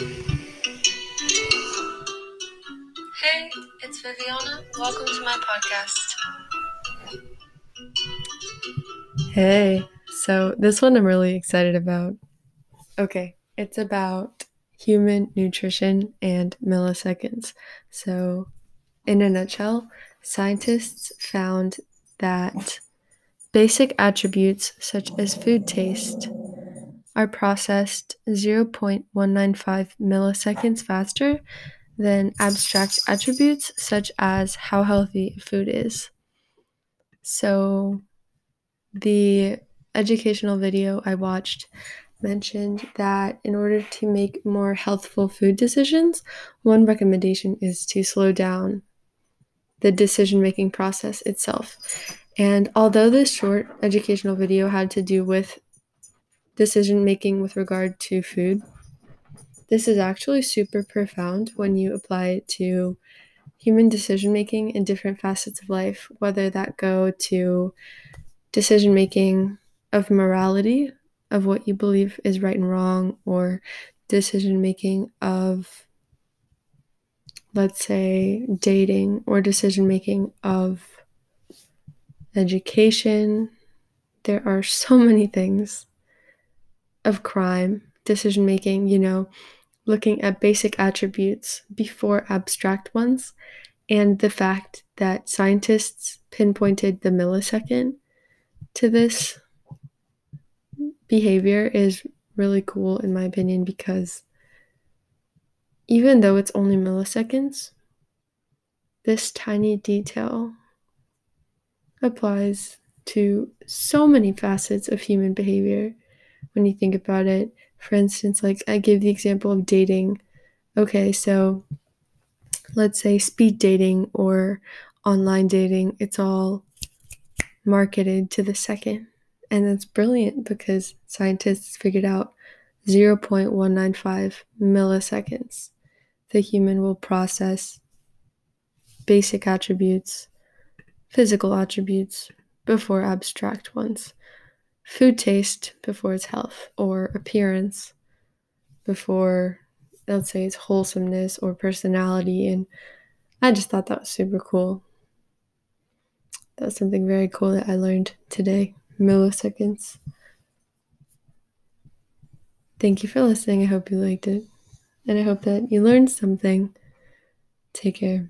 Hey, it's Viviana. Welcome to my podcast. Hey, so this one I'm really excited about. Okay, it's about human nutrition and milliseconds. So, in a nutshell, scientists found that basic attributes such as food taste are processed 0.195 milliseconds faster than abstract attributes such as how healthy food is. So, the educational video I watched mentioned that in order to make more healthful food decisions, one recommendation is to slow down the decision making process itself. And although this short educational video had to do with decision making with regard to food, this is actually super profound when you apply it to human decision making in different facets of life, whether that go to decision making of morality, of what you believe is right and wrong, or decision making of, let's say, dating, or decision making of education. There are so many things of crime, decision making, you know, looking at basic attributes before abstract ones, and the fact that scientists pinpointed the millisecond to this behavior is really cool, in my opinion, because even though it's only milliseconds, this tiny detail applies to so many facets of human behavior when you think about it. For instance, like I gave the example of dating. Okay, so let's say speed dating or online dating, it's all marketed to the second. And that's brilliant because scientists figured out 0.195 milliseconds. The human will process basic attributes, physical attributes, before abstract ones food taste before its health, or appearance before, let's say, its wholesomeness or personality. And I just thought that was super cool. That's something very cool that I learned today milliseconds. Thank you for listening. I hope you liked it. And I hope that you learned something. Take care.